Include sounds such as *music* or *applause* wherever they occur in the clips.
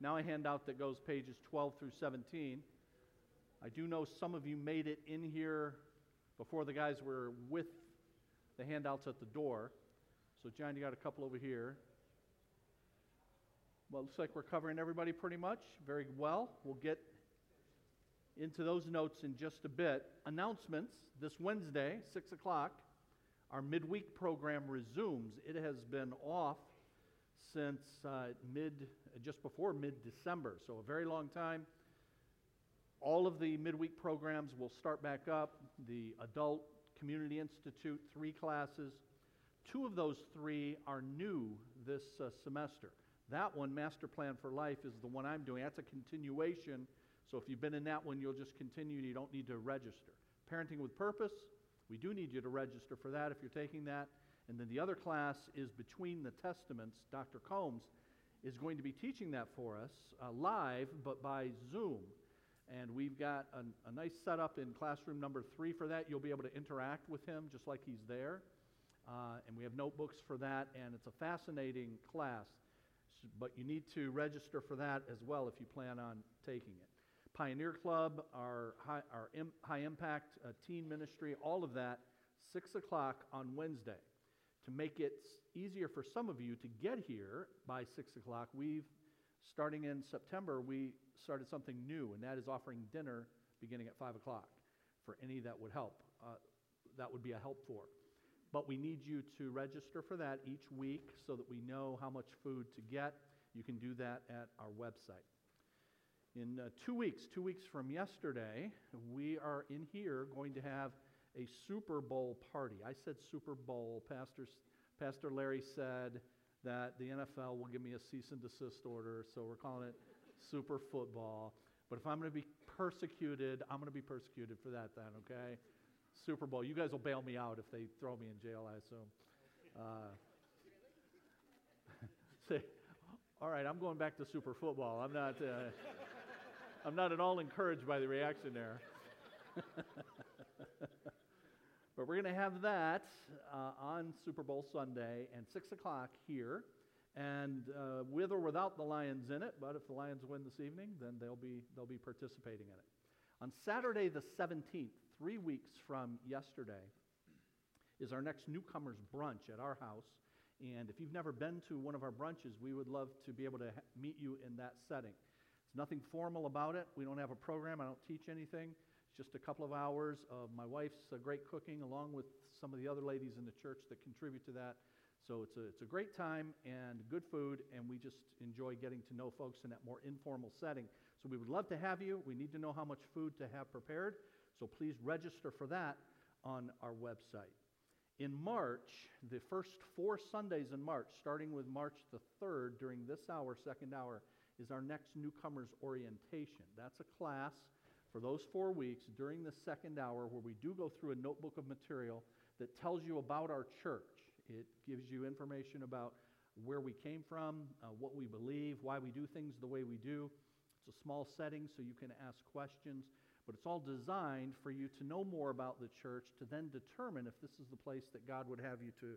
now a handout that goes pages 12 through 17. I do know some of you made it in here before the guys were with the handouts at the door. So, John, you got a couple over here. Well, looks like we're covering everybody pretty much very well. We'll get into those notes in just a bit. Announcements this Wednesday, 6 o'clock, our midweek program resumes. It has been off since uh, mid, just before mid December, so a very long time. All of the midweek programs will start back up. The Adult Community Institute, three classes. Two of those three are new this uh, semester. That one, Master Plan for Life, is the one I'm doing. That's a continuation. So if you've been in that one, you'll just continue. You don't need to register. Parenting with Purpose, we do need you to register for that if you're taking that. And then the other class is Between the Testaments. Dr. Combs is going to be teaching that for us uh, live, but by Zoom. And we've got a, a nice setup in classroom number three for that. You'll be able to interact with him just like he's there. Uh, and we have notebooks for that, and it's a fascinating class but you need to register for that as well if you plan on taking it. Pioneer Club, our high, our Im, high impact uh, teen ministry, all of that, 6 o'clock on Wednesday. To make it easier for some of you to get here by 6 o'clock, we've, starting in September, we started something new, and that is offering dinner beginning at 5 o'clock for any that would help. Uh, that would be a help for. But we need you to register for that each week so that we know how much food to get. You can do that at our website. In uh, two weeks, two weeks from yesterday, we are in here going to have a Super Bowl party. I said Super Bowl. Pastor, Pastor Larry said that the NFL will give me a cease and desist order, so we're calling it Super Football. But if I'm going to be persecuted, I'm going to be persecuted for that then, okay? Super Bowl. You guys will bail me out if they throw me in jail, I assume. Uh, *laughs* say, all right, I'm going back to Super Football. I'm not, uh, *laughs* I'm not at all encouraged by the reaction there. *laughs* but we're going to have that uh, on Super Bowl Sunday and 6 o'clock here. And uh, with or without the Lions in it, but if the Lions win this evening, then they'll be, they'll be participating in it. On Saturday the 17th, three weeks from yesterday, is our next newcomers brunch at our house. And if you've never been to one of our brunches, we would love to be able to ha- meet you in that setting. It's nothing formal about it. We don't have a program. I don't teach anything. Just a couple of hours of my wife's uh, great cooking, along with some of the other ladies in the church that contribute to that. So it's a, it's a great time and good food, and we just enjoy getting to know folks in that more informal setting. So we would love to have you. We need to know how much food to have prepared. So please register for that on our website. In March, the first four Sundays in March, starting with March the 3rd, during this hour, second hour, is our next newcomers orientation. That's a class for those four weeks during the second hour where we do go through a notebook of material that tells you about our church. It gives you information about where we came from, uh, what we believe, why we do things the way we do. It's a small setting so you can ask questions. But it's all designed for you to know more about the church, to then determine if this is the place that God would have you to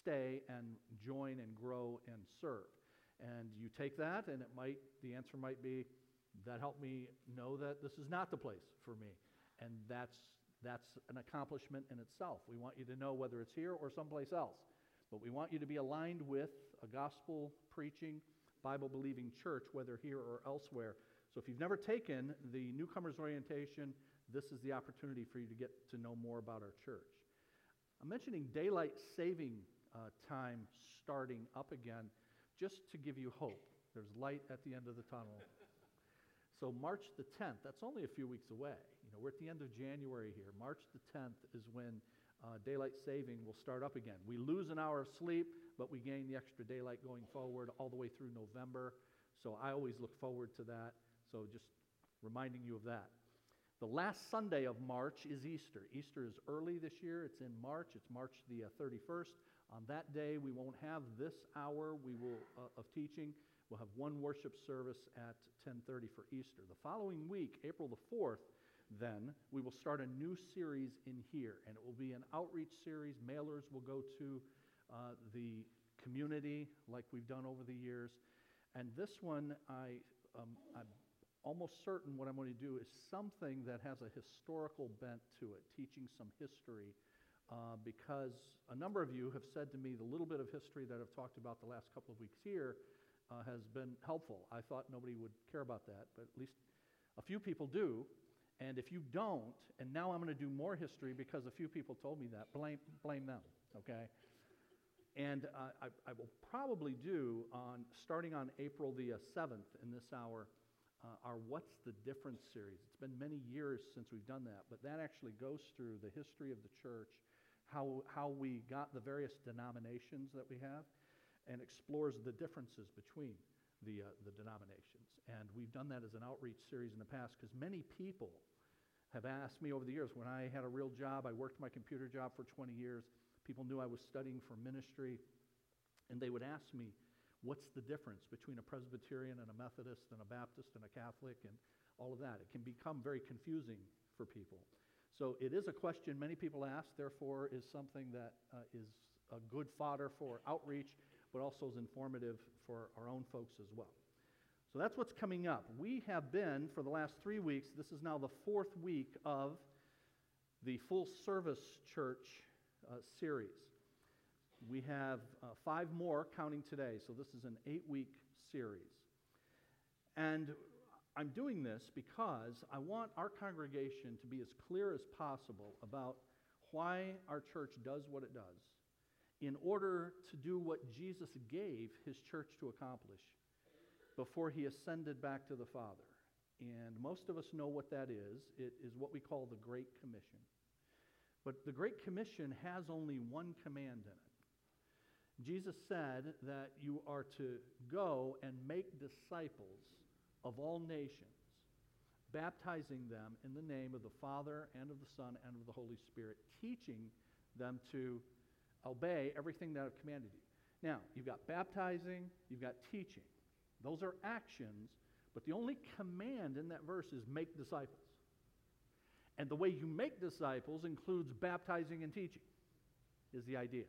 stay and join and grow and serve. And you take that, and it might, the answer might be, that helped me know that this is not the place for me. And that's, that's an accomplishment in itself. We want you to know whether it's here or someplace else. But we want you to be aligned with a gospel preaching, Bible believing church, whether here or elsewhere, so if you've never taken the newcomers orientation, this is the opportunity for you to get to know more about our church. I'm mentioning daylight saving uh, time starting up again just to give you hope. There's light at the end of the tunnel. So March the 10th, that's only a few weeks away. You know, we're at the end of January here. March the 10th is when uh, daylight saving will start up again. We lose an hour of sleep, but we gain the extra daylight going forward all the way through November. So I always look forward to that. So just reminding you of that. The last Sunday of March is Easter. Easter is early this year. It's in March. It's March the uh, 31st. On that day, we won't have this hour we will, uh, of teaching. We'll have one worship service at 10:30 for Easter. The following week, April the 4th, then we will start a new series in here, and it will be an outreach series. Mailers will go to uh, the community like we've done over the years And this one, I, um, I'm almost certain what I'm going to do is something that has a historical bent to it, teaching some history, uh, because a number of you have said to me the little bit of history that I've talked about the last couple of weeks here uh, has been helpful. I thought nobody would care about that, but at least a few people do. And if you don't, and now I'm going to do more history because a few people told me that, blame, blame them, okay? And uh, I, I, will probably do on starting on April the uh, 7th in this hour uh, our What's the Difference series. It's been many years since we've done that, but that actually goes through the history of the church, how, how we got the various denominations that we have, and explores the differences between the, uh, the denominations. And we've done that as an outreach series in the past because many people have asked me over the years when I had a real job, I worked my computer job for 20 years People knew I was studying for ministry, and they would ask me, What's the difference between a Presbyterian and a Methodist and a Baptist and a Catholic and all of that? It can become very confusing for people. So it is a question many people ask, therefore, is something that uh, is a good fodder for outreach, but also is informative for our own folks as well. So that's what's coming up. We have been, for the last three weeks, this is now the fourth week of the full service church uh, series. We have uh, five more counting today, so this is an eight week series. And I'm doing this because I want our congregation to be as clear as possible about why our church does what it does in order to do what Jesus gave his church to accomplish before he ascended back to the Father. And most of us know what that is. It is what we call the Great Commission. But the Great Commission has only one command in it. Jesus said that you are to go and make disciples of all nations, baptizing them in the name of the Father and of the Son and of the Holy Spirit, teaching them to obey everything that I've commanded you. Now, you've got baptizing, you've got teaching. Those are actions, but the only command in that verse is make disciples. And the way you make disciples includes baptizing and teaching, is the idea.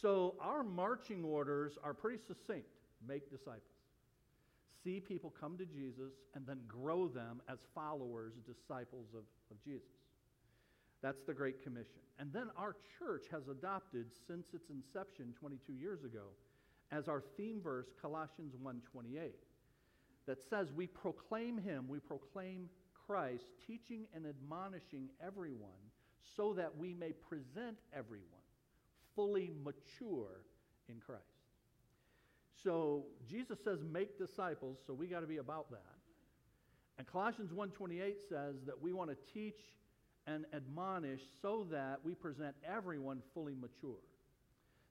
So our marching orders are pretty succinct make disciples. See people come to Jesus and then grow them as followers, disciples of, of Jesus. That's the Great Commission. And then our church has adopted, since its inception 22 years ago, as our theme verse, Colossians 1.28, that says, we proclaim him, we proclaim Christ, teaching and admonishing everyone so that we may present everyone fully mature in Christ. So Jesus says make disciples, so we got to be about that. And Colossians 1:28 says that we want to teach and admonish so that we present everyone fully mature.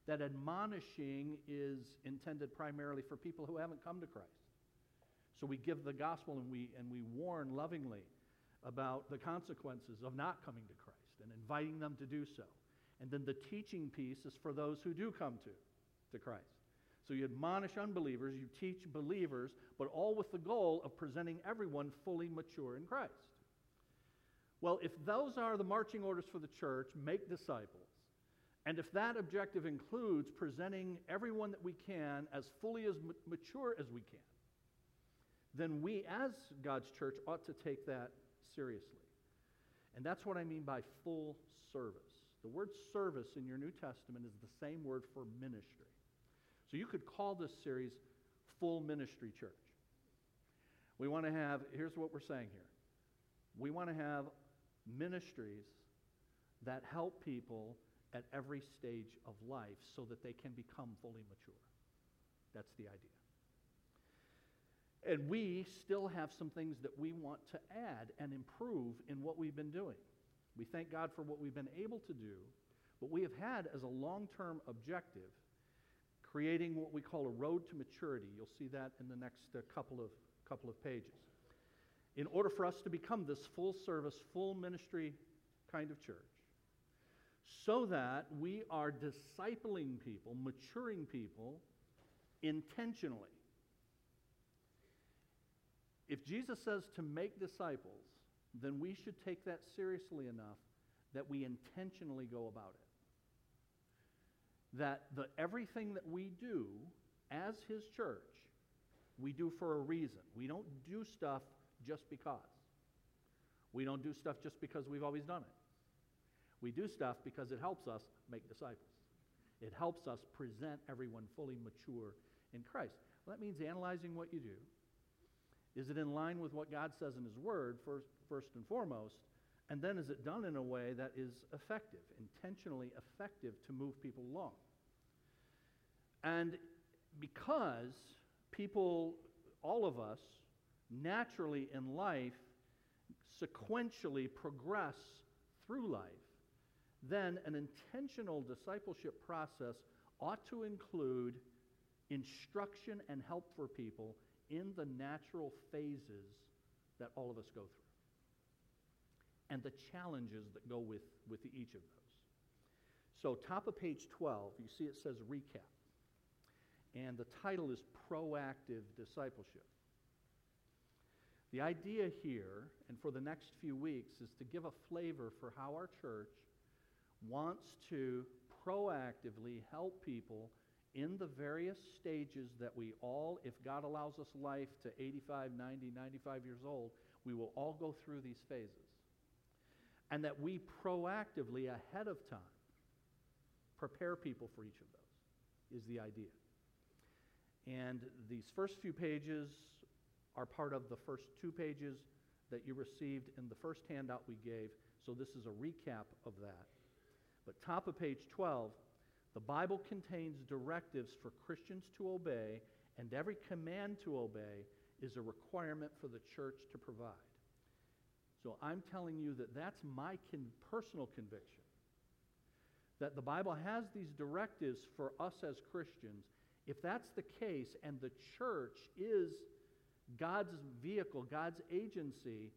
That admonishing is intended primarily for people who haven't come to Christ. So we give the gospel and we, and we warn lovingly about the consequences of not coming to Christ and inviting them to do so. And then the teaching piece is for those who do come to, to Christ. So you admonish unbelievers, you teach believers, but all with the goal of presenting everyone fully mature in Christ. Well, if those are the marching orders for the church, make disciples. And if that objective includes presenting everyone that we can as fully as mature as we can, then we, as God's church, ought to take that seriously. And that's what I mean by full service. The word service in your New Testament is the same word for ministry. So you could call this series Full Ministry Church. We want to have, here's what we're saying here we want to have ministries that help people at every stage of life so that they can become fully mature. That's the idea. And we still have some things that we want to add and improve in what we've been doing. We thank God for what we've been able to do, but we have had as a long term objective creating what we call a road to maturity. You'll see that in the next uh, couple, of, couple of pages. In order for us to become this full service, full ministry kind of church, so that we are discipling people, maturing people intentionally if Jesus says to make disciples, then we should take that seriously enough that we intentionally go about it. That the, everything that we do as his church we do for a reason. We don't do stuff just because. We don't do stuff just because we've always done it. We do stuff because it helps us make disciples. It helps us present everyone fully mature in Christ. Well, that means analyzing what you do. Is it in line with what God says in His Word, first, first and foremost? And then is it done in a way that is effective, intentionally effective to move people along? And because people, all of us, naturally in life, sequentially progress through life, then an intentional discipleship process ought to include instruction and help for people in the natural phases that all of us go through and the challenges that go with, with each of those. So, top of page 12, you see it says recap. And the title is Proactive Discipleship. The idea here, and for the next few weeks, is to give a flavor for how our church wants to proactively help people in the various stages that we all, if God allows us life to 85, 90, 95 years old, we will all go through these phases. And that we proactively, ahead of time, prepare people for each of those, is the idea. And these first few pages are part of the first two pages that you received in the first handout we gave. So this is a recap of that. But top of page 12, the Bible contains directives for Christians to obey, and every command to obey is a requirement for the church to provide. So I'm telling you that that's my con- personal conviction. That the Bible has these directives for us as Christians. If that's the case, and the church is God's vehicle, God's agency,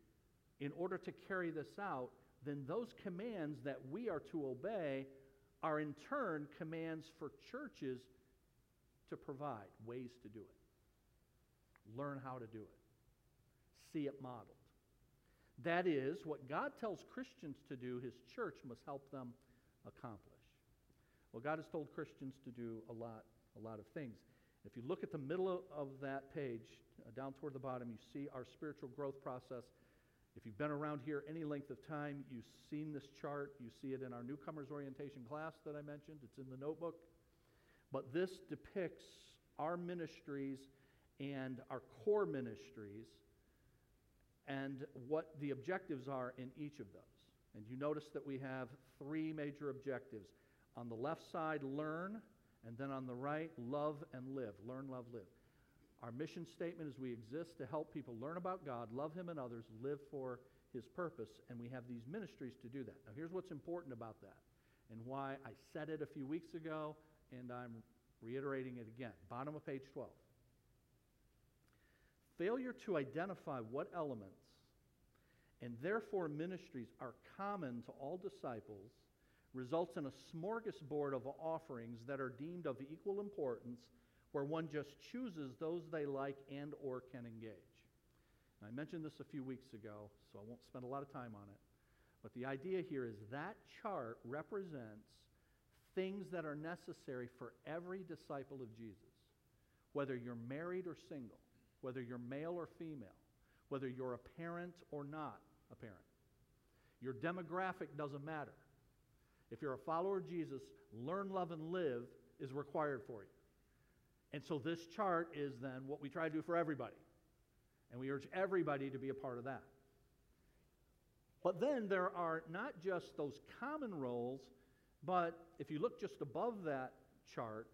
in order to carry this out, then those commands that we are to obey are in turn commands for churches to provide ways to do it. Learn how to do it. See it modeled. That is what God tells Christians to do, his church must help them accomplish. Well, God has told Christians to do a lot, a lot of things. If you look at the middle of that page, uh, down toward the bottom, you see our spiritual growth process if you've been around here any length of time, you've seen this chart. You see it in our newcomers orientation class that I mentioned. It's in the notebook. But this depicts our ministries and our core ministries and what the objectives are in each of those. And you notice that we have three major objectives. On the left side, learn, and then on the right, love and live. Learn, love, live. Our mission statement is we exist to help people learn about God, love Him and others, live for His purpose, and we have these ministries to do that. Now, here's what's important about that and why I said it a few weeks ago, and I'm reiterating it again. Bottom of page 12. Failure to identify what elements and therefore ministries are common to all disciples results in a smorgasbord of offerings that are deemed of equal importance where one just chooses those they like and or can engage. I mentioned this a few weeks ago, so I won't spend a lot of time on it. But the idea here is that chart represents things that are necessary for every disciple of Jesus. Whether you're married or single, whether you're male or female, whether you're a parent or not a parent. Your demographic doesn't matter. If you're a follower of Jesus, learn, love, and live is required for you. And so this chart is then what we try to do for everybody. And we urge everybody to be a part of that. But then there are not just those common roles, but if you look just above that chart,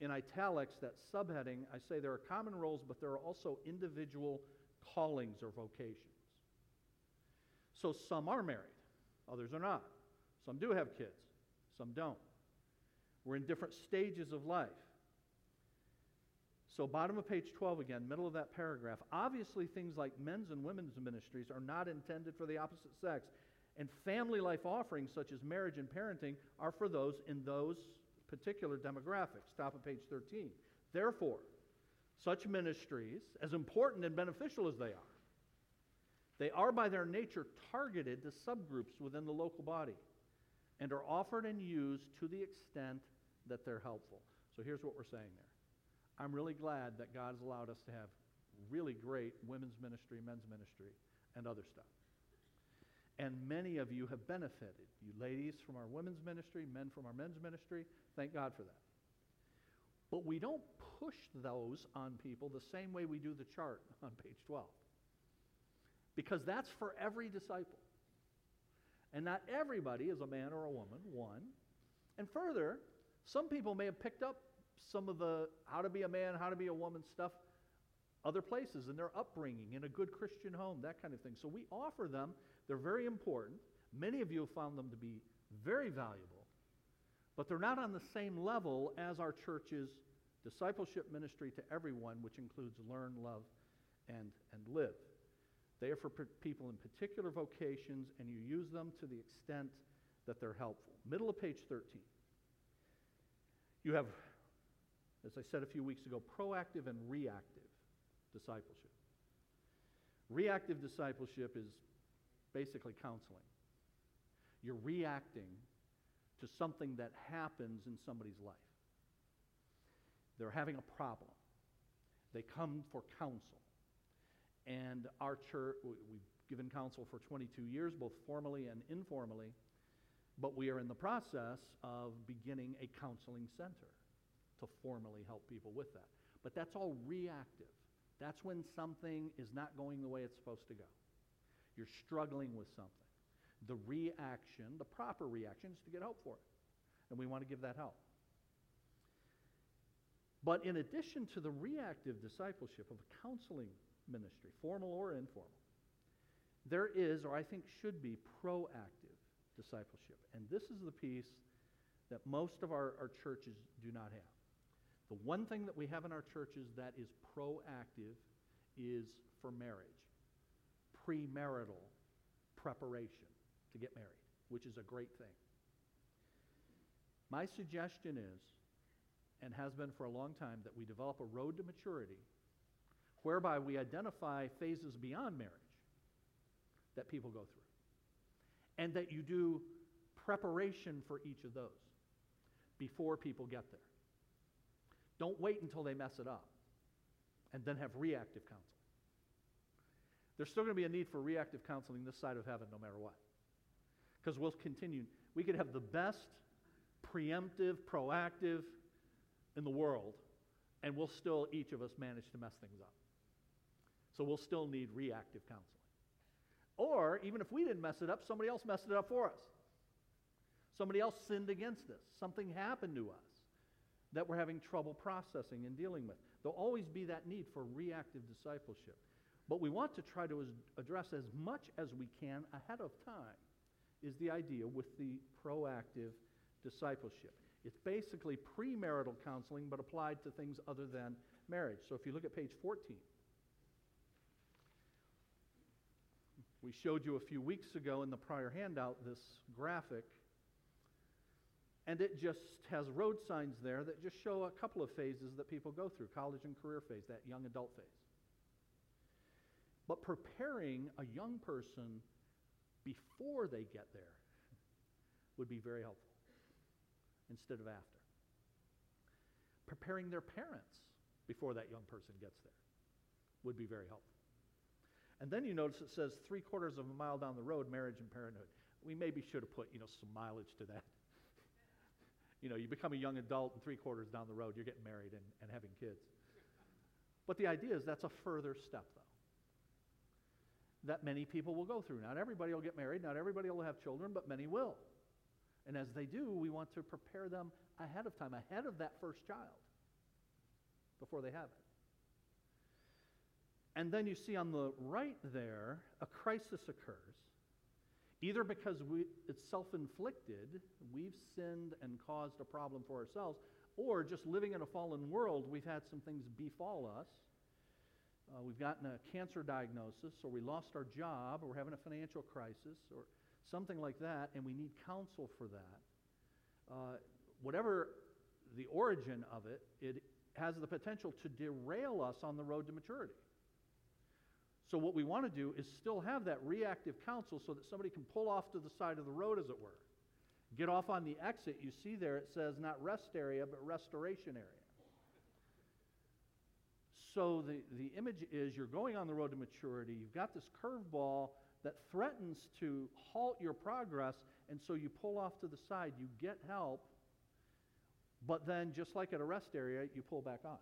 in italics, that subheading, I say there are common roles, but there are also individual callings or vocations. So some are married, others are not. Some do have kids, some don't. We're in different stages of life. So, bottom of page 12 again, middle of that paragraph. Obviously, things like men's and women's ministries are not intended for the opposite sex. And family life offerings, such as marriage and parenting, are for those in those particular demographics. Top of page 13. Therefore, such ministries, as important and beneficial as they are, they are by their nature targeted to subgroups within the local body and are offered and used to the extent that they're helpful. So here's what we're saying there I'm really glad that God's allowed us to have really great women's ministry, men's ministry, and other stuff. And many of you have benefited. You ladies from our women's ministry, men from our men's ministry. Thank God for that. But we don't push those on people the same way we do the chart *laughs* on page 12. Because that's for every disciple. And not everybody is a man or a woman, one. And further, some people may have picked up some of the how to be a man, how to be a woman stuff other places in their upbringing, in a good Christian home, that kind of thing. So we offer them. They're very important. Many of you have found them to be very valuable, but they're not on the same level as our church's discipleship ministry to everyone, which includes learn, love, and, and live. They are for people in particular vocations, and you use them to the extent that they're helpful. Middle of page 13. You have, as I said a few weeks ago, proactive and reactive discipleship. Reactive discipleship is basically counseling. You're reacting to something that happens in somebody's life. They're having a problem. They come for counsel. And our church, we've given counsel for 22 years, both formally and informally, but we are in the process of beginning a counseling center to formally help people with that. But that's all reactive. That's when something is not going the way it's supposed to go. You're struggling with something. The reaction, the proper reaction, is to get help for it. And we want to give that help. But in addition to the reactive discipleship of counseling ministry, formal or informal, there is, or I think should be, proactive discipleship. And this is the piece that most of our, our churches do not have. The one thing that we have in our churches that is proactive is for marriage, premarital preparation to get married, which is a great thing. My suggestion is, and has been for a long time, that we develop a road to maturity whereby we identify phases beyond marriage that people go through, and that you do preparation for each of those before people get there. Don't wait until they mess it up and then have reactive counseling. There's still going to be a need for reactive counseling this side of heaven no matter what. Because we'll continue. We could have the best preemptive, proactive in the world, and we'll still, each of us, manage to mess things up. So we'll still need reactive counseling. Or, even if we didn't mess it up, somebody else messed it up for us. Somebody else sinned against us. Something happened to us that we're having trouble processing and dealing with. There'll always be that need for reactive discipleship. But we want to try to address as much as we can ahead of time, is the idea with the proactive discipleship. It's basically premarital counseling, but applied to things other than marriage. So if you look at page 14, we showed you a few weeks ago in the prior handout this graphic and it just has road signs there that just show a couple of phases that people go through college and career phase, that young adult phase. But preparing a young person before they get there *laughs* would be very helpful instead of after. Preparing their parents before that young person gets there would be very helpful. And then you notice it says three quarters of a mile down the road, marriage and parenthood. We maybe should have put, you know, some mileage to that *laughs* you know, you become a young adult and three quarters down the road, you're getting married and, and having kids. But the idea is that's a further step, though, that many people will go through. Not everybody will get married, not everybody will have children, but many will. And as they do, we want to prepare them ahead of time, ahead of that first child, before they have it. And then you see on the right there, a crisis occurs Either because we, it's self inflicted, we've sinned and caused a problem for ourselves, or just living in a fallen world, we've had some things befall us. Uh, we've gotten a cancer diagnosis, or we lost our job, or we're having a financial crisis, or something like that, and we need counsel for that. Uh, whatever the origin of it, it has the potential to derail us on the road to maturity. So, what we want to do is still have that reactive counsel so that somebody can pull off to the side of the road, as it were. Get off on the exit. You see there it says not rest area, but restoration area. so the, the image is you're going on the road to maturity, you've got this curveball that threatens to halt your progress, and so you pull off to the side, you get help, but then, just like at a rest area, you pull back on.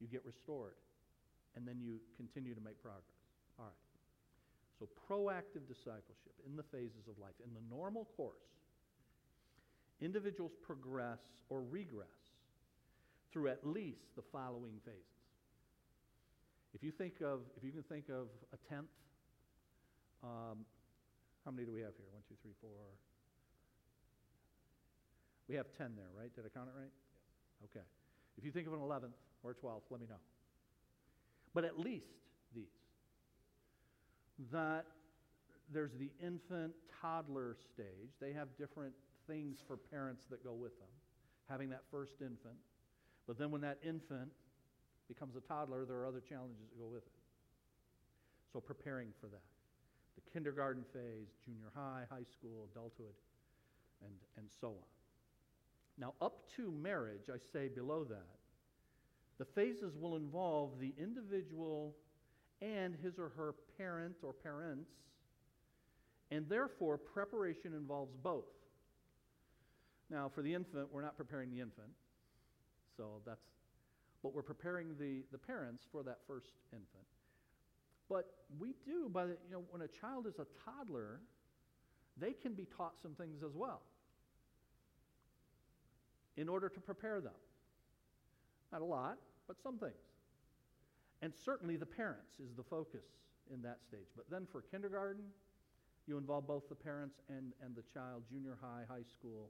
You get restored, and then you continue to make progress. All right. So, proactive discipleship in the phases of life. In the normal course, individuals progress or regress through at least the following phases. If you think of, if you can think of a tenth, um, how many do we have here? One, two, three, four. We have ten there, right? Did I count it right? Yes. Okay. If you think of an eleventh or a twelfth, let me know. But at least these. That there's the infant toddler stage. They have different things for parents that go with them, having that first infant. But then when that infant becomes a toddler, there are other challenges that go with it. So preparing for that. The kindergarten phase, junior high, high school, adulthood, and, and so on. Now, up to marriage, I say below that, the phases will involve the individual and his or her parent or parents, and therefore preparation involves both. Now, for the infant, we're not preparing the infant, so that's, but we're preparing the, the parents for that first infant. But we do, by the, you know, when a child is a toddler, they can be taught some things as well in order to prepare them. Not a lot, but some things. And certainly the parents is the focus in that stage. But then for kindergarten, you involve both the parents and, and the child, junior high, high school,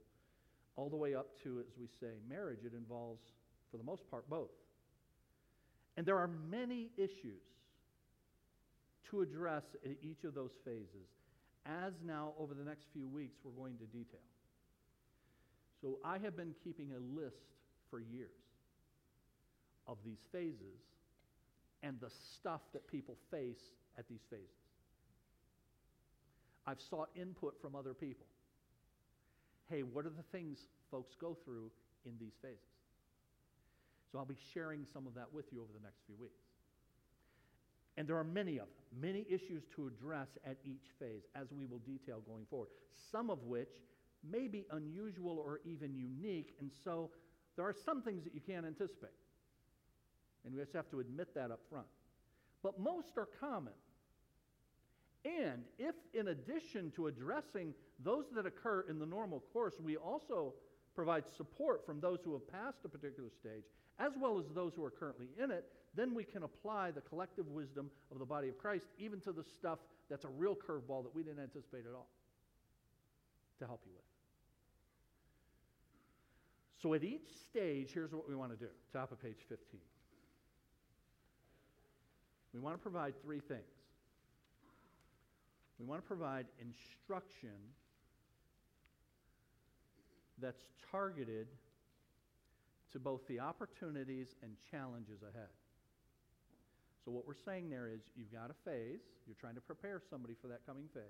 all the way up to, as we say, marriage. It involves, for the most part, both. And there are many issues to address at each of those phases, as now over the next few weeks we're going to detail. So I have been keeping a list for years of these phases and the stuff that people face at these phases. I've sought input from other people. Hey, what are the things folks go through in these phases? So I'll be sharing some of that with you over the next few weeks. And there are many of them, many issues to address at each phase, as we will detail going forward, some of which may be unusual or even unique, and so there are some things that you can't anticipate. And we just have to admit that up front. But most are common. And if, in addition to addressing those that occur in the normal course, we also provide support from those who have passed a particular stage, as well as those who are currently in it, then we can apply the collective wisdom of the body of Christ even to the stuff that's a real curveball that we didn't anticipate at all to help you with. So at each stage, here's what we want to do. Top of page 15. We want to provide three things. We want to provide instruction that's targeted to both the opportunities and challenges ahead. So, what we're saying there is you've got a phase, you're trying to prepare somebody for that coming phase.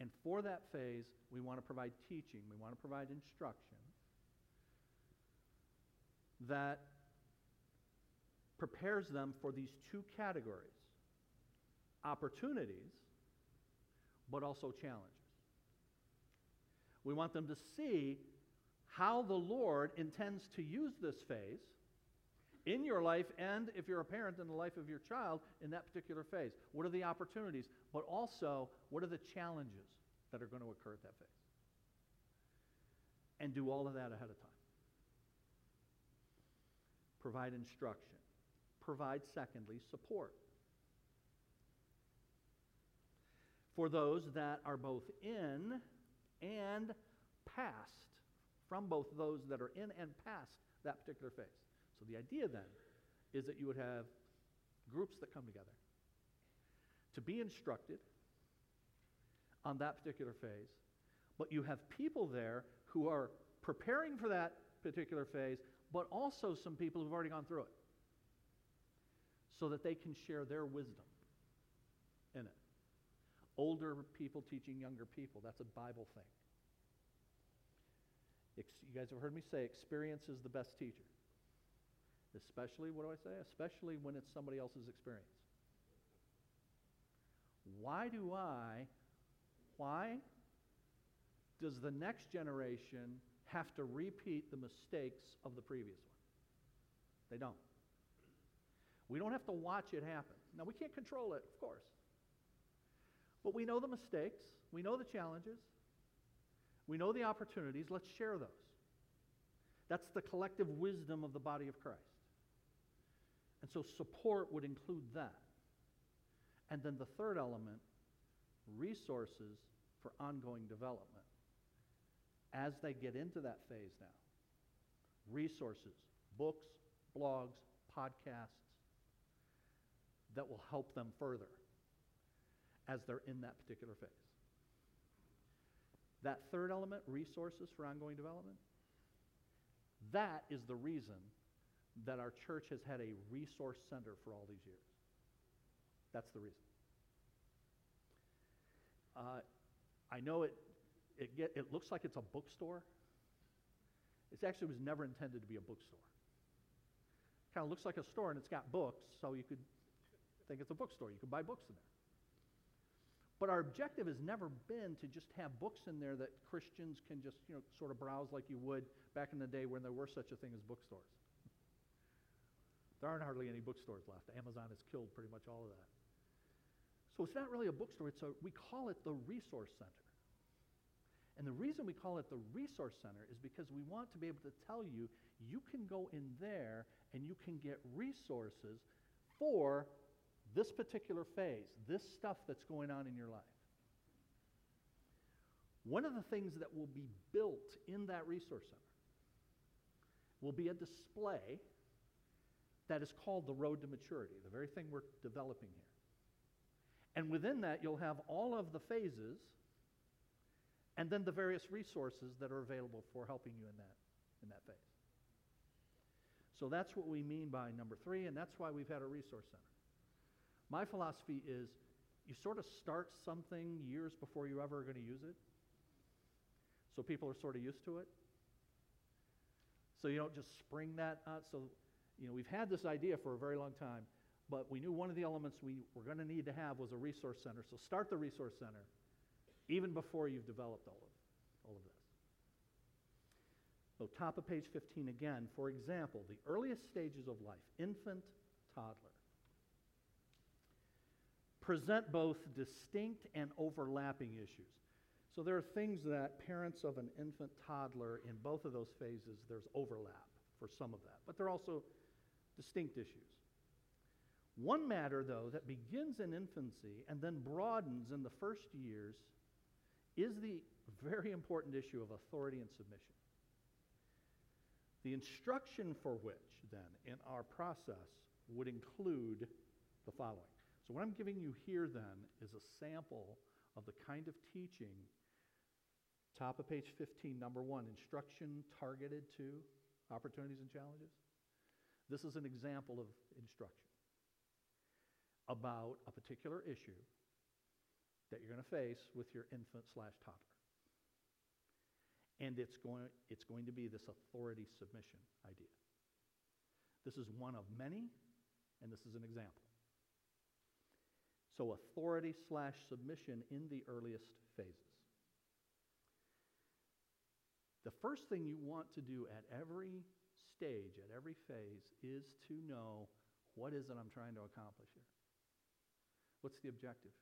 And for that phase, we want to provide teaching, we want to provide instruction that prepares them for these two categories opportunities, but also challenges. We want them to see how the Lord intends to use this phase in your life and if you're a parent in the life of your child in that particular phase. What are the opportunities, but also what are the challenges that are going to occur at that phase? And do all of that ahead of time provide instruction, provide, secondly, support. For those that are both in and past, from both those that are in and past that particular phase. So the idea then is that you would have groups that come together to be instructed on that particular phase, but you have people there who are preparing for that particular phase, but also some people who've already gone through it so that they can share their wisdom in it. Older people teaching younger people, that's a Bible thing. you guys have heard me say experience is the best teacher. Especially, what do I say? Especially when it's somebody else's experience. Why do I, why does the next generation have to repeat the mistakes of the previous one? They don't. We don't have to watch it happen. Now, we can't control it, of course. But we know the mistakes, we know the challenges, we know the opportunities. Let's share those. That's the collective wisdom of the body of Christ. And so support would include that. And then the third element resources for ongoing development. As they get into that phase now, resources, books, blogs, podcasts that will help them further as they're in that particular phase. That third element, resources for ongoing development, that is the reason that our church has had a resource center for all these years. That's the reason. Uh, I know it, it, get, it looks like it's a bookstore. It actually was never intended to be a bookstore. Kind of looks like a store and it's got books, so you could think it's a bookstore. You could buy books in there. But our objective has never been to just have books in there that Christians can just, you know, sort of browse like you would back in the day when there were such a thing as bookstores. There aren't hardly any bookstores left. Amazon has killed pretty much all of that. So it's not really a bookstore. It's a, we call it the resource center. And the reason we call it the resource center is because we want to be able to tell you you can go in there and you can get resources for this particular phase, this stuff that's going on in your life. One of the things that will be built in that resource center will be a display that is called the road to maturity, the very thing we're developing here. And within that, you'll have all of the phases and then the various resources that are available for helping you in that, in that phase. So that's what we mean by number three, and that's why we've had a resource center. My philosophy is you sort of start something years before you ever are going to use it, so people are sort of used to it. So you don't just spring that out. So, you know, we've had this idea for a very long time, but we knew one of the elements we were going to need to have was a resource center. So start the resource center even before you've developed all of, all of this. So top of page 15 again, for example, the earliest stages of life, infant, toddler, present both distinct and overlapping issues. So there are things that parents of an infant toddler in both of those phases, there's overlap for some of that, but there are also distinct issues. One matter, though, that begins in infancy and then broadens in the first years is the very important issue of authority and submission. The instruction for which, then, in our process would include the following. So, what I'm giving you here, then, is a sample of the kind of teaching, top of page 15, number one, instruction targeted to opportunities and challenges. This is an example of instruction about a particular issue that you're going to face with your infant slash toddler. And it's going, it's going to be this authority submission idea. This is one of many, and this is an example. So, authority slash submission in the earliest phases. The first thing you want to do at every stage, at every phase, is to know what is it I'm trying to accomplish here? What's the objective?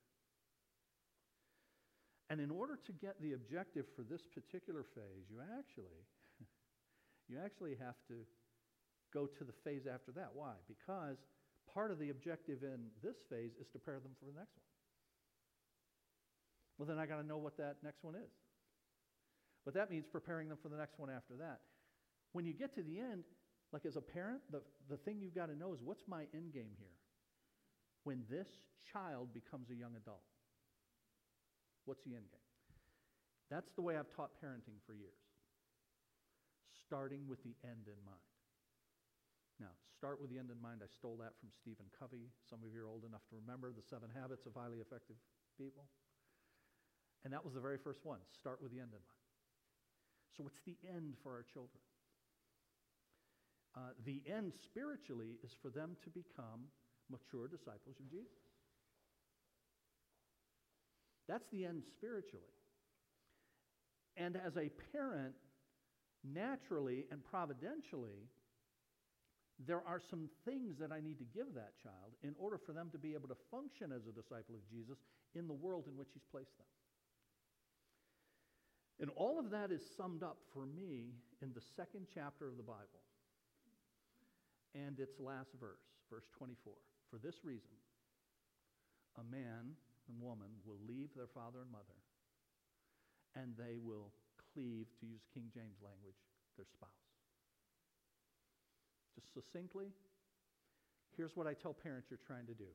And in order to get the objective for this particular phase, you actually, *laughs* you actually have to go to the phase after that. Why? Because part of the objective in this phase is to prepare them for the next one. Well, then I got to know what that next one is. But that means preparing them for the next one after that. When you get to the end, like as a parent, the, the thing you've got to know is what's my end game here? When this child becomes a young adult. What's the end game? That's the way I've taught parenting for years, starting with the end in mind. Now, start with the end in mind. I stole that from Stephen Covey. Some of you are old enough to remember the seven habits of highly effective people. And that was the very first one. Start with the end in mind. So, what's the end for our children? Uh, the end spiritually is for them to become mature disciples of Jesus. That's the end spiritually. And as a parent, naturally and providentially, there are some things that I need to give that child in order for them to be able to function as a disciple of Jesus in the world in which He's placed them. And all of that is summed up for me in the second chapter of the Bible and its last verse, verse 24. For this reason, a man and woman will leave their father and mother, and they will cleave, to use King James language, their spouse. Just succinctly, here's what I tell parents you're trying to do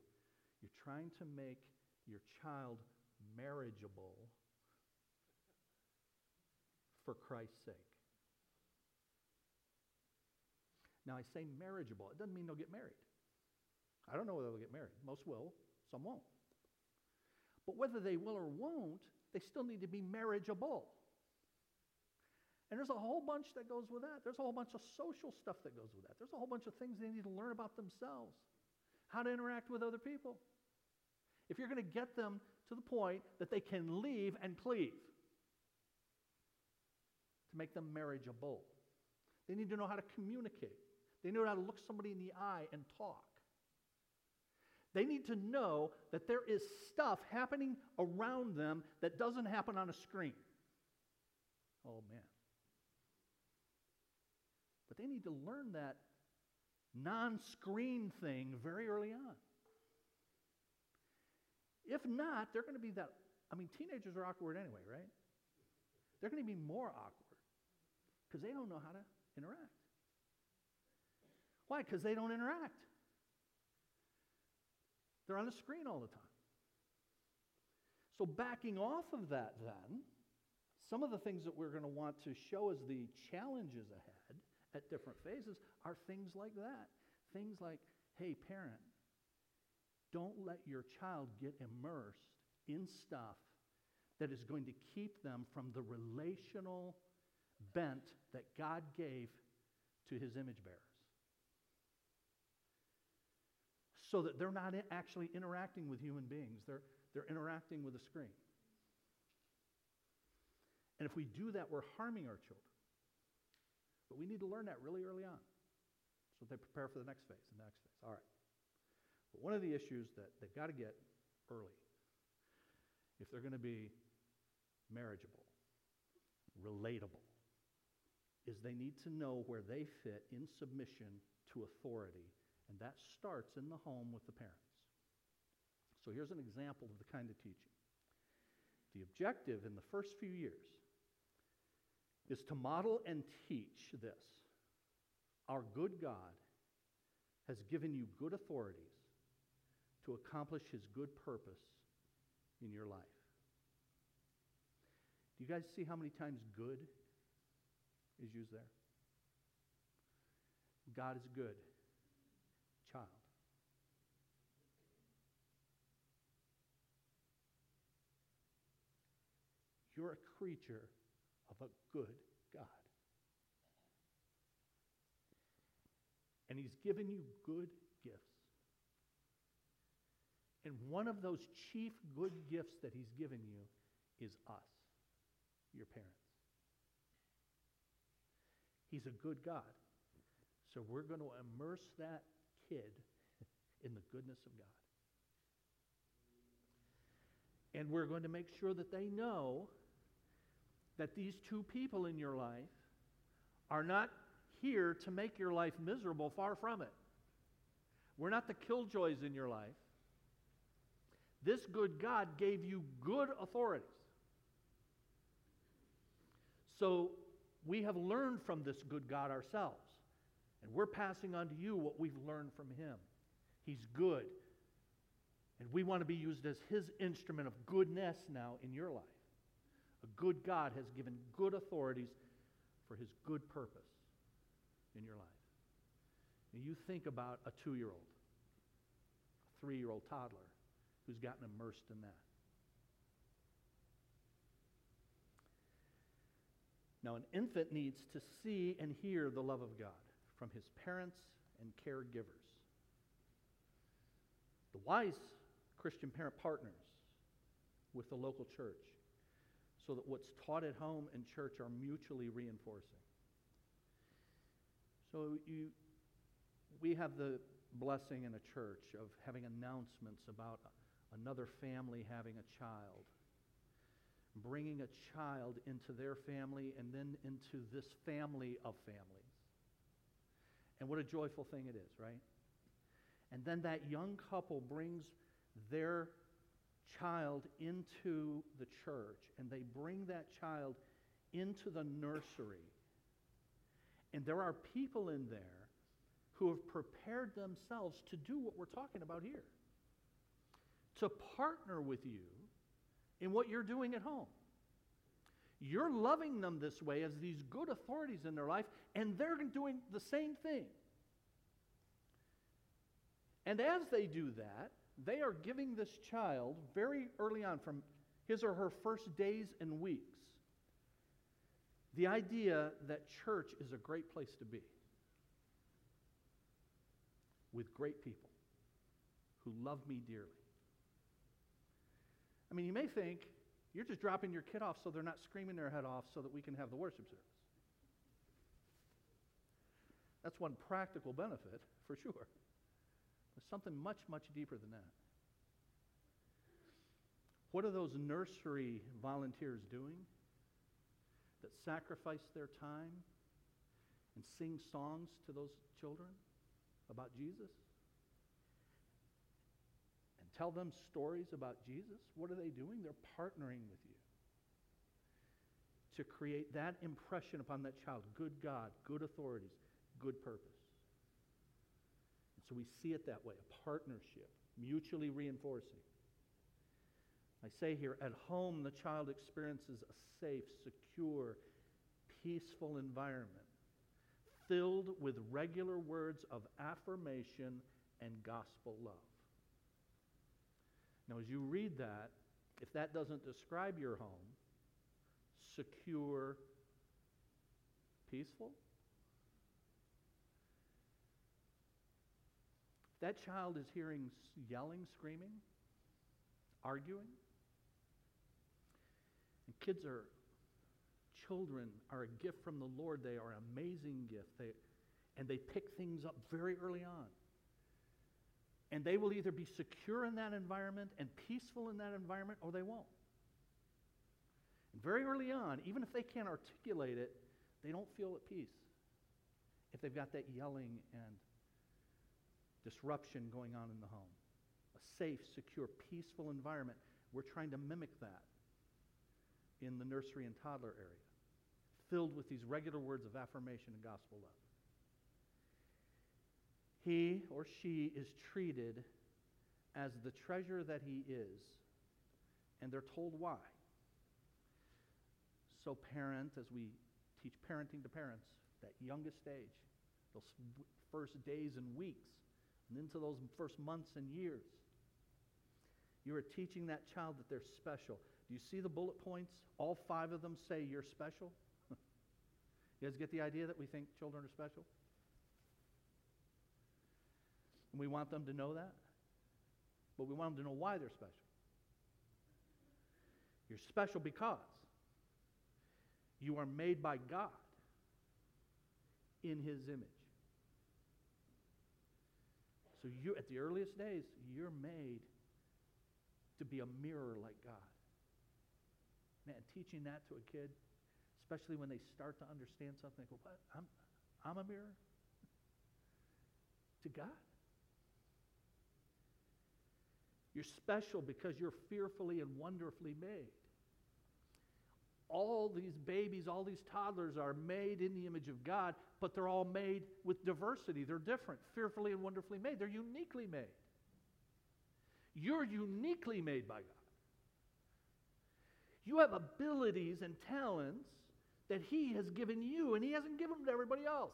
you're trying to make your child marriageable for Christ's sake. Now, I say marriageable. It doesn't mean they'll get married. I don't know whether they'll get married. Most will, some won't. But whether they will or won't, they still need to be marriageable. And there's a whole bunch that goes with that. There's a whole bunch of social stuff that goes with that. There's a whole bunch of things they need to learn about themselves, how to interact with other people. If you're going to get them to the point that they can leave and cleave, to make them marriageable, they need to know how to communicate. They know how to look somebody in the eye and talk. They need to know that there is stuff happening around them that doesn't happen on a screen. Oh, man. But they need to learn that non screen thing very early on. If not, they're going to be that. I mean, teenagers are awkward anyway, right? They're going to be more awkward because they don't know how to interact. Why? Because they don't interact. They're on the screen all the time. So, backing off of that, then, some of the things that we're going to want to show as the challenges ahead at different phases are things like that. Things like, hey, parent, don't let your child get immersed in stuff that is going to keep them from the relational bent that God gave to his image bearers. So that they're not actually interacting with human beings, they're, they're interacting with a screen. And if we do that, we're harming our children. But we need to learn that really early on so they prepare for the next phase, the next phase. All right. But one of the issues that they've got to get early, if they're going to be marriageable, relatable, is they need to know where they fit in submission to authority, and that starts in the home with the parents. So here's an example of the kind of teaching. The objective in the first few years is to model and teach this. Our good God has given you good authorities to accomplish his good purpose in your life. Do you guys see how many times good is used there? God is good. Child. You're a creature a good God. And He's given you good gifts. And one of those chief good gifts that He's given you is us, your parents. He's a good God. So we're going to immerse that kid in the goodness of God. And we're going to make sure that they know that these two people in your life are not here to make your life miserable, far from it. We're not the killjoys in your life. This good God gave you good authorities. So we have learned from this good God ourselves. And we're passing on to you what we've learned from him. He's good. And we want to be used as his instrument of goodness now in your life. A good God has given good authorities for his good purpose in your life. You think about a two year old, a three year old toddler who's gotten immersed in that. Now, an infant needs to see and hear the love of God from his parents and caregivers. The wise Christian parent partners with the local church so that what's taught at home and church are mutually reinforcing. So you, we have the blessing in a church of having announcements about another family having a child, bringing a child into their family and then into this family of families. And what a joyful thing it is, right? And then that young couple brings their child into the church and they bring that child into the nursery. And there are people in there who have prepared themselves to do what we're talking about here to partner with you in what you're doing at home. You're loving them this way as these good authorities in their life, and they're doing the same thing. And as they do that, they are giving this child very early on, from his or her first days and weeks, the idea that church is a great place to be with great people who love me dearly. I mean, you may think you're just dropping your kid off so they're not screaming their head off so that we can have the worship service. That's one practical benefit, for sure. There's something much, much deeper than that. What are those nursery volunteers doing that sacrifice their time and sing songs to those children about Jesus? And tell them stories about Jesus? What are they doing? They're partnering with you to create that impression upon that child good God, good authorities, good purpose. So we see it that way a partnership, mutually reinforcing. I say here, at home, the child experiences a safe, secure, peaceful environment filled with regular words of affirmation and gospel love. Now, as you read that, if that doesn't describe your home, secure, peaceful, that child is hearing yelling, screaming, arguing, and kids are, children are a gift from the Lord. They are an amazing gift. They, and they pick things up very early on. And they will either be secure in that environment and peaceful in that environment, or they won't. And very early on, even if they can't articulate it, they don't feel at peace if they've got that yelling and disruption going on in the home. A safe, secure, peaceful environment. We're trying to mimic that in the nursery and toddler area, filled with these regular words of affirmation and gospel love. He or she is treated as the treasure that he is, and they're told why. So, parent, as we teach parenting to parents, that youngest age, those first days and weeks, and into those first months and years. You are teaching that child that they're special. Do you see the bullet points? All five of them say you're special. *laughs* you guys get the idea that we think children are special? And we want them to know that, but we want them to know why they're special. You're special because you are made by God in His image. So you, at the earliest days, you're made to be a mirror like God. Man, teaching that to a kid, especially when they start to understand something, they go, what? I'm, I'm a mirror? to God. You're special because you're fearfully and wonderfully made all these babies, all these toddlers are made in the image of God, but they're all made with diversity. They're different, fearfully and wonderfully made. They're uniquely made. You're uniquely made by God. You have abilities and talents that He has given you, and He hasn't given them to everybody else.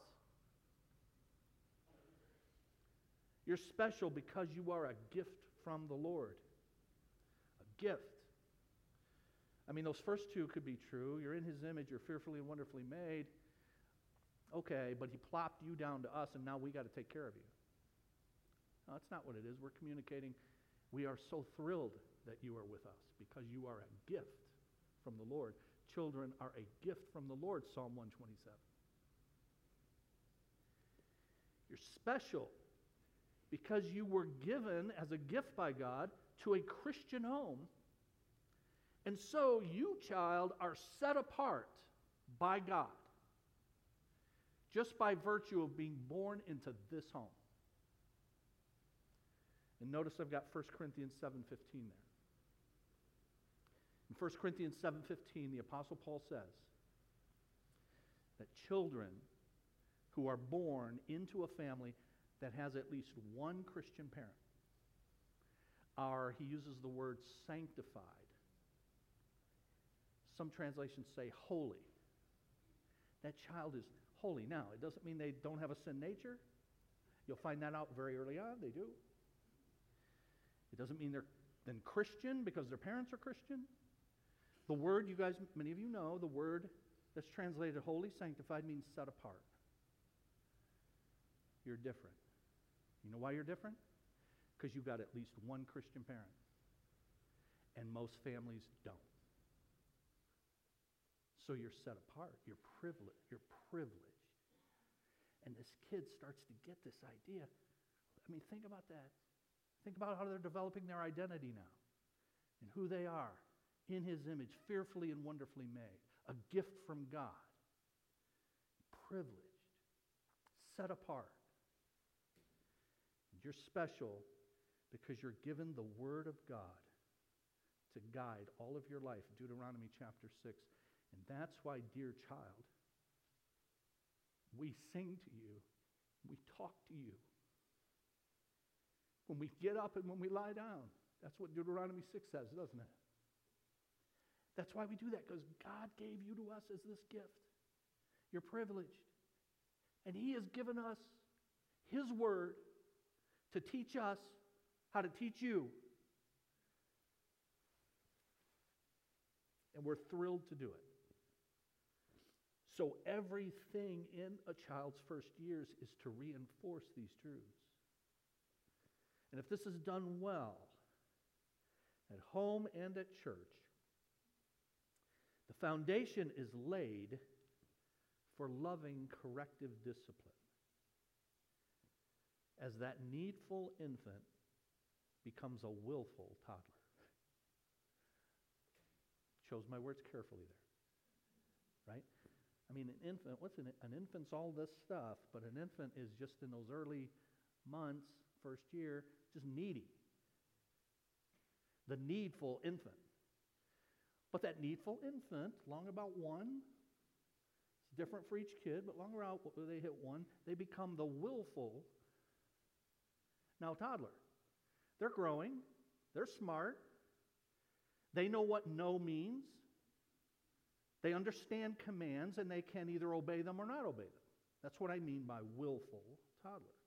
You're special because you are a gift from the Lord. A gift. I mean, those first two could be true. You're in his image, you're fearfully and wonderfully made. Okay, but he plopped you down to us, and now we got to take care of you. No, that's not what it is. We're communicating, we are so thrilled that you are with us because you are a gift from the Lord. Children are a gift from the Lord, Psalm 127. You're special because you were given as a gift by God to a Christian home. And so you, child, are set apart by God just by virtue of being born into this home. And notice I've got 1 Corinthians 7:15 there. In 1 Corinthians 7:15, the apostle Paul says that children who are born into a family that has at least one Christian parent are, he uses the word sanctified. Some translations say holy. That child is holy. Now, it doesn't mean they don't have a sin nature. You'll find that out very early on. They do. It doesn't mean they're then Christian because their parents are Christian. The word, you guys, many of you know, the word that's translated holy, sanctified means set apart. You're different. You know why you're different? Because you've got at least one Christian parent. And most families don't. So you're set apart. You're privileged. You're privileged. And this kid starts to get this idea. I mean, think about that. Think about how they're developing their identity now and who they are in his image, fearfully and wonderfully made, a gift from God, privileged, set apart. You're special because you're given the Word of God to guide all of your life. Deuteronomy chapter 6. And that's why, dear child, we sing to you, we talk to you. When we get up and when we lie down. That's what Deuteronomy 6 says, doesn't it? That's why we do that, because God gave you to us as this gift. You're privileged. And He has given us His Word to teach us how to teach you. And we're thrilled to do it. So, everything in a child's first years is to reinforce these truths. And if this is done well, at home and at church, the foundation is laid for loving corrective discipline. As that needful infant becomes a willful toddler. *laughs* Chose my words carefully there. Right? I mean, an infant, what's an, an infant's all this stuff, but an infant is just in those early months, first year, just needy. The needful infant. But that needful infant, long about one, it's different for each kid, but long around they hit one, they become the willful, now toddler. They're growing, they're smart, they know what no means, they understand commands, and they can either obey them or not obey them. That's what I mean by willful toddler.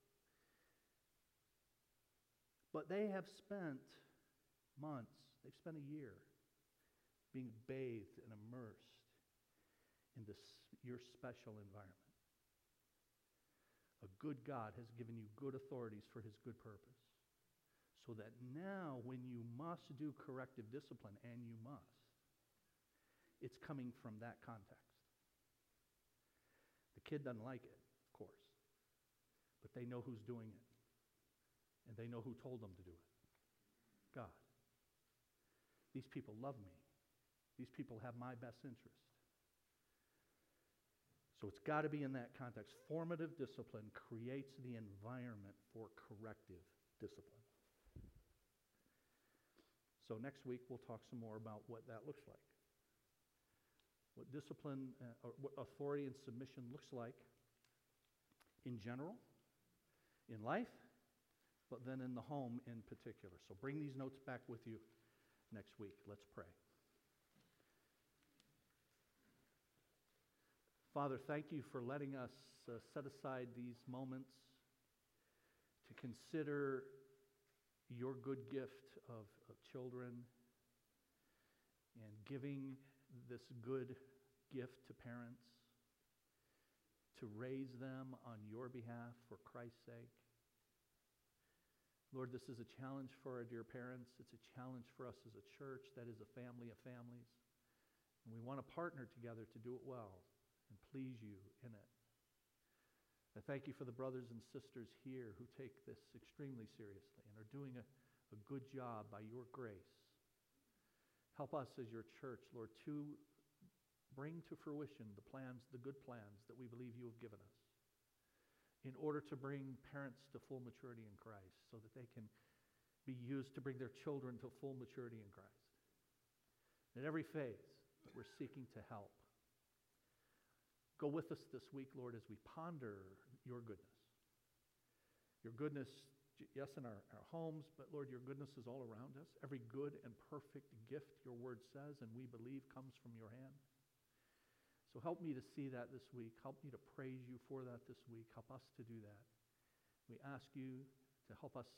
But they have spent months, they've spent a year being bathed and immersed in this, your special environment. A good God has given you good authorities for his good purpose. So that now, when you must do corrective discipline, and you must, it's coming from that context. The kid doesn't like it, of course, but they know who's doing it, and they know who told them to do it God. These people love me. These people have my best interest. So it's got to be in that context. Formative discipline creates the environment for corrective discipline. So next week we'll talk some more about what that looks like. What discipline uh, or what authority and submission looks like in general, in life, but then in the home in particular. So bring these notes back with you next week. Let's pray. Father, thank you for letting us uh, set aside these moments to consider your good gift of, of children and giving this good gift to parents to raise them on your behalf for Christ's sake. Lord, this is a challenge for our dear parents. It's a challenge for us as a church that is a family of families. And we want to partner together to do it well and please you in it. I thank you for the brothers and sisters here who take this extremely seriously and are doing a, a good job by your grace. Help us as your church, Lord, to bring to fruition the plans, the good plans that we believe you have given us in order to bring parents to full maturity in Christ so that they can be used to bring their children to full maturity in Christ. In every phase we're seeking to help. Go with us this week, Lord, as we ponder your goodness. Your goodness, yes, in our, our homes, but Lord, your goodness is all around us. Every good and perfect gift, your word says, and we believe comes from your hand. So help me to see that this week. Help me to praise you for that this week. Help us to do that. We ask you to help us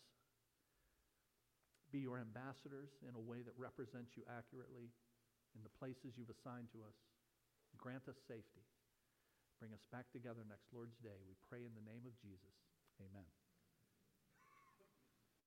be your ambassadors in a way that represents you accurately in the places you've assigned to us. Grant us safety. Bring us back together next Lord's Day. We pray in the name of Jesus. Amen.